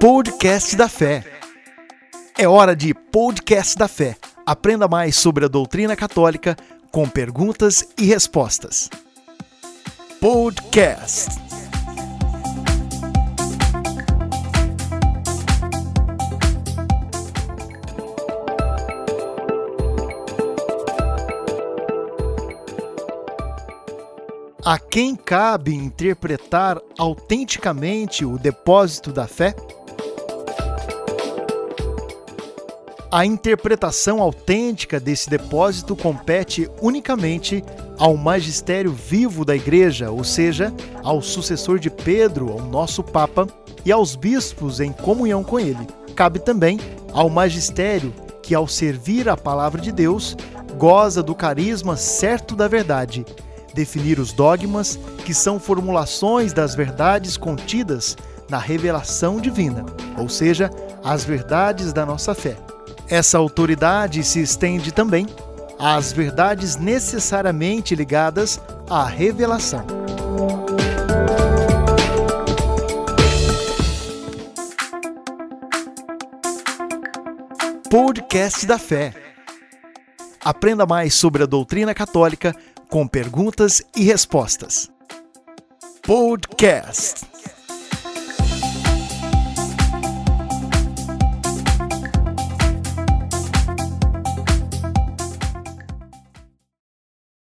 Podcast da Fé. É hora de Podcast da Fé. Aprenda mais sobre a doutrina católica com perguntas e respostas. Podcast. A quem cabe interpretar autenticamente o depósito da fé? A interpretação autêntica desse depósito compete unicamente ao magistério vivo da Igreja, ou seja, ao sucessor de Pedro, ao nosso Papa, e aos bispos em comunhão com ele. Cabe também ao magistério que, ao servir a palavra de Deus, goza do carisma certo da verdade, definir os dogmas, que são formulações das verdades contidas na revelação divina, ou seja, as verdades da nossa fé. Essa autoridade se estende também às verdades necessariamente ligadas à revelação. Podcast da Fé. Aprenda mais sobre a doutrina católica com perguntas e respostas. Podcast.